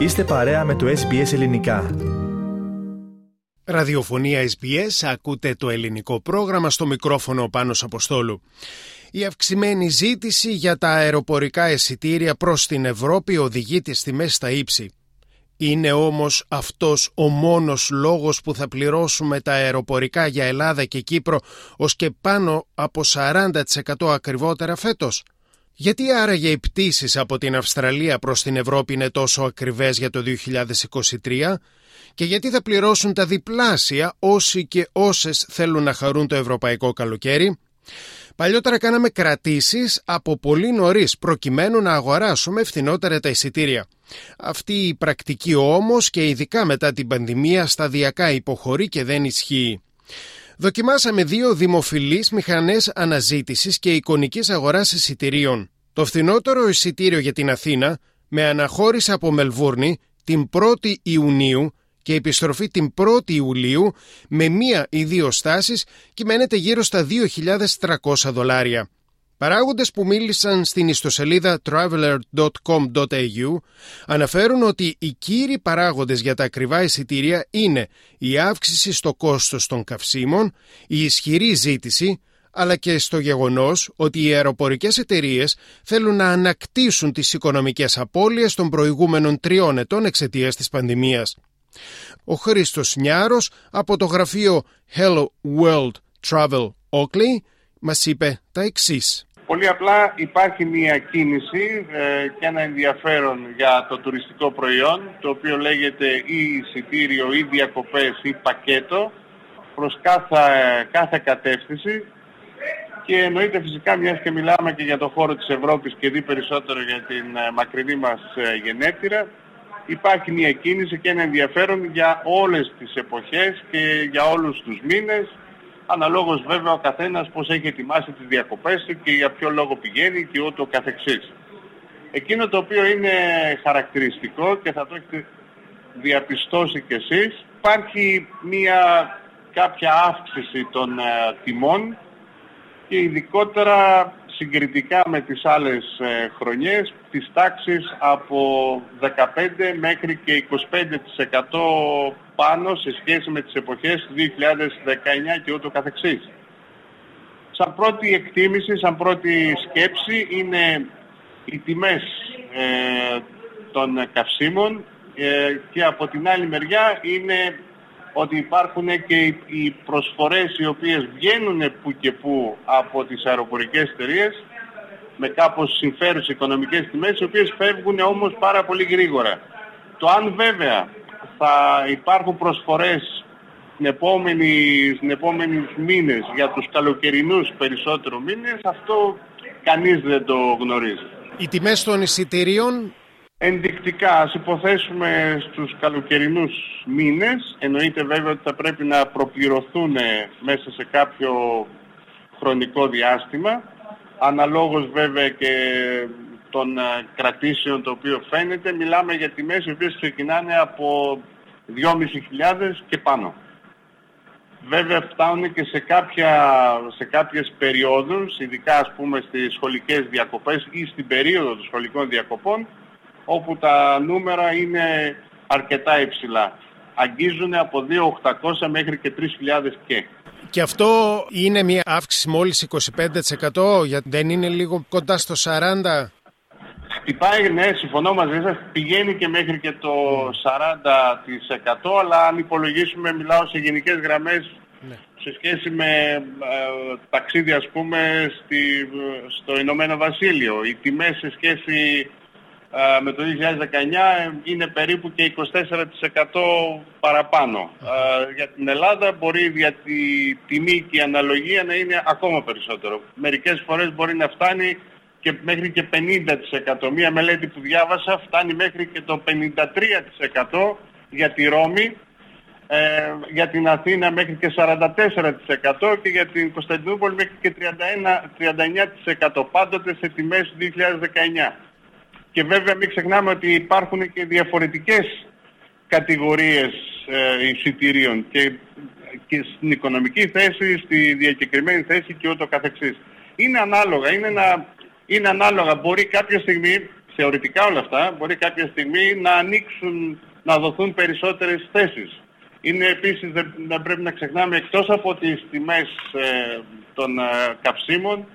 Είστε παρέα με το SBS Ελληνικά. Ραδιοφωνία SBS, ακούτε το ελληνικό πρόγραμμα στο μικρόφωνο Πάνος Αποστόλου. Η αυξημένη ζήτηση για τα αεροπορικά εισιτήρια προς την Ευρώπη οδηγεί τις τιμές στα ύψη. Είναι όμως αυτός ο μόνος λόγος που θα πληρώσουμε τα αεροπορικά για Ελλάδα και Κύπρο ως και πάνω από 40% ακριβότερα φέτος. Γιατί άραγε οι πτήσεις από την Αυστραλία προς την Ευρώπη είναι τόσο ακριβές για το 2023 και γιατί θα πληρώσουν τα διπλάσια όσοι και όσες θέλουν να χαρούν το ευρωπαϊκό καλοκαίρι; Παλιότερα κάναμε κρατήσεις από πολύ νωρίς προκειμένου να αγοράσουμε φθηνότερα τα εισιτήρια. Αυτή η πρακτική όμως και ειδικά μετά την πανδημία σταδιακά υποχωρεί και δεν ισχύει. Δοκιμάσαμε δύο δημοφιλείς μηχανές αναζήτησης και εικονικής αγοράς εισιτηρίων. Το φθηνότερο εισιτήριο για την Αθήνα με αναχώρηση από Μελβούρνη την 1η Ιουνίου και επιστροφή την 1η Ιουλίου με μία ή δύο στάσεις κυμαίνεται γύρω στα 2.300 δολάρια. Παράγοντες που μίλησαν στην ιστοσελίδα traveler.com.au αναφέρουν ότι οι κύριοι παράγοντες για τα ακριβά εισιτήρια είναι η αύξηση στο κόστος των καυσίμων, η ισχυρή ζήτηση, αλλά και στο γεγονός ότι οι αεροπορικές εταιρείες θέλουν να ανακτήσουν τις οικονομικές απώλειες των προηγούμενων τριών ετών εξαιτίας της πανδημίας. Ο Χρήστος Νιάρος από το γραφείο Hello World Travel Oakley μας είπε τα εξής. Πολύ απλά υπάρχει μια κίνηση ε, και ένα ενδιαφέρον για το τουριστικό προϊόν το οποίο λέγεται ή εισιτήριο ή διακοπές ή πακέτο προς κάθε, κάθε κατεύθυνση. Και εννοείται φυσικά μιας και μιλάμε και για το χώρο της Ευρώπης και δει περισσότερο για την ε, μακρινή μας ε, γενέτειρα υπάρχει μια κίνηση και ένα ενδιαφέρον για όλες τις εποχές και για όλους τους μήνες αναλόγως βέβαια ο καθένας πώς έχει ετοιμάσει τις διακοπές του και για ποιο λόγο πηγαίνει και ούτω καθεξής. Εκείνο το οποίο είναι χαρακτηριστικό και θα το έχετε διαπιστώσει κι εσείς, υπάρχει μια κάποια αύξηση των ε, τιμών και ειδικότερα συγκριτικά με τις άλλες ε, χρονιές της τάξης από 15 μέχρι και 25% πάνω σε σχέση με τις εποχές του 2019 και ούτω καθεξής. Σαν πρώτη εκτίμηση, σαν πρώτη σκέψη είναι οι τιμές ε, των καυσίμων ε, και από την άλλη μεριά είναι ότι υπάρχουν και οι προσφορές οι οποίες βγαίνουν που και που από τις αεροπορικές εταιρείες με κάπως συμφέρουσες οικονομικές τιμές οι οποίες φεύγουν όμως πάρα πολύ γρήγορα. Το αν βέβαια θα υπάρχουν προσφορές στην επόμενη, στην επόμενη μήνες για τους καλοκαιρινούς περισσότερο μήνες αυτό κανείς δεν το γνωρίζει. Οι τιμές των εισιτηρίων; Ενδεικτικά, ας υποθέσουμε στους καλοκαιρινούς μήνες, εννοείται βέβαια ότι θα πρέπει να προπληρωθούν μέσα σε κάποιο χρονικό διάστημα, αναλόγως βέβαια και των ε, κρατήσεων το οποίο φαίνεται, μιλάμε για τιμές οι οποίες ξεκινάνε από 2.500 και πάνω. Βέβαια φτάνουν και σε, κάποια, σε κάποιες περιόδους, ειδικά ας πούμε στις σχολικές διακοπές ή στην περίοδο των σχολικών διακοπών, όπου τα νούμερα είναι αρκετά υψηλά. Αγγίζουν από 2.800 μέχρι και 3.000 και. Και αυτό είναι μια αύξηση μόλις 25% γιατί δεν είναι λίγο κοντά στο 40%. Χτυπάει, ναι, συμφωνώ μαζί σας, πηγαίνει και μέχρι και το 40% αλλά αν υπολογίσουμε, μιλάω σε γενικές γραμμές ναι. σε σχέση με ε, ταξίδια ας πούμε στη, στο Ηνωμένο Βασίλειο. Οι τιμές σε σχέση ε, με το 2019 είναι περίπου και 24% παραπάνω. Ε, για την Ελλάδα μπορεί για τη τιμή και η αναλογία να είναι ακόμα περισσότερο. Μερικές φορές μπορεί να φτάνει και μέχρι και 50%. Μία μελέτη που διάβασα φτάνει μέχρι και το 53% για τη Ρώμη, ε, για την Αθήνα μέχρι και 44% και για την Κωνσταντινούπολη μέχρι και 31, 39% πάντοτε σε τιμές του 2019. Και βέβαια μην ξεχνάμε ότι υπάρχουν και διαφορετικές κατηγορίες ε, εισιτηρίων και, και στην οικονομική θέση, στη διακεκριμένη θέση και ούτω καθεξής. Είναι ανάλογα, είναι, ένα, είναι ανάλογα. Μπορεί κάποια στιγμή, σε θεωρητικά όλα αυτά, μπορεί κάποια στιγμή να ανοίξουν, να δοθούν περισσότερες θέσεις. Είναι επίσης, δεν πρέπει να ξεχνάμε, εκτός από τις τιμές ε, των ε, καυσίμων,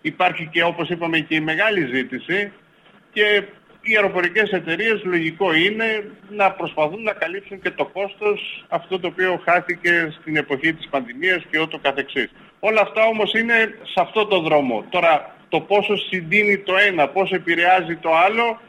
υπάρχει και όπως είπαμε και η μεγάλη ζήτηση και οι αεροπορικές εταιρείες λογικό είναι να προσπαθούν να καλύψουν και το κόστος αυτό το οποίο χάθηκε στην εποχή της πανδημίας και ό,τι καθεξής. Όλα αυτά όμως είναι σε αυτό το δρόμο. Τώρα το πόσο συντείνει το ένα, πόσο επηρεάζει το άλλο,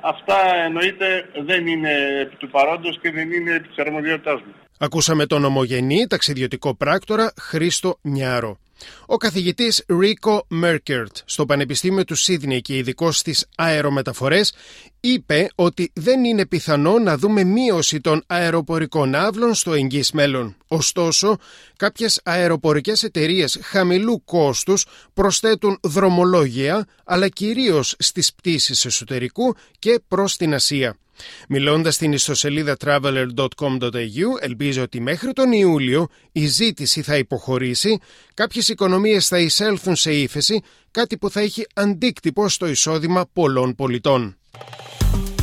αυτά εννοείται δεν είναι επί του παρόντος και δεν είναι επί της αρμοδιότητάς μου. Ακούσαμε τον ομογενή ταξιδιωτικό πράκτορα Χρήστο Νιάρο. Ο καθηγητής Ρίκο Μέρκερτ στο Πανεπιστήμιο του Σίδνεϊ και ειδικός στις αερομεταφορές είπε ότι δεν είναι πιθανό να δούμε μείωση των αεροπορικών άβλων στο εγγύς μέλλον. Ωστόσο, κάποιες αεροπορικές εταιρείες χαμηλού κόστους προσθέτουν δρομολόγια, αλλά κυρίως στις πτήσεις εσωτερικού και προς την Ασία. Μιλώντας στην ιστοσελίδα traveler.com.au ελπίζω ότι μέχρι τον Ιούλιο η ζήτηση θα υποχωρήσει, κάποιες οικονομίες θα εισέλθουν σε ύφεση, κάτι που θα έχει αντίκτυπο στο εισόδημα πολλών πολιτών.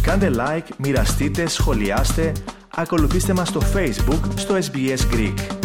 Κάντε like, μοιραστείτε, σχολιάστε, ακολουθήστε μας στο Facebook, στο SBS Greek.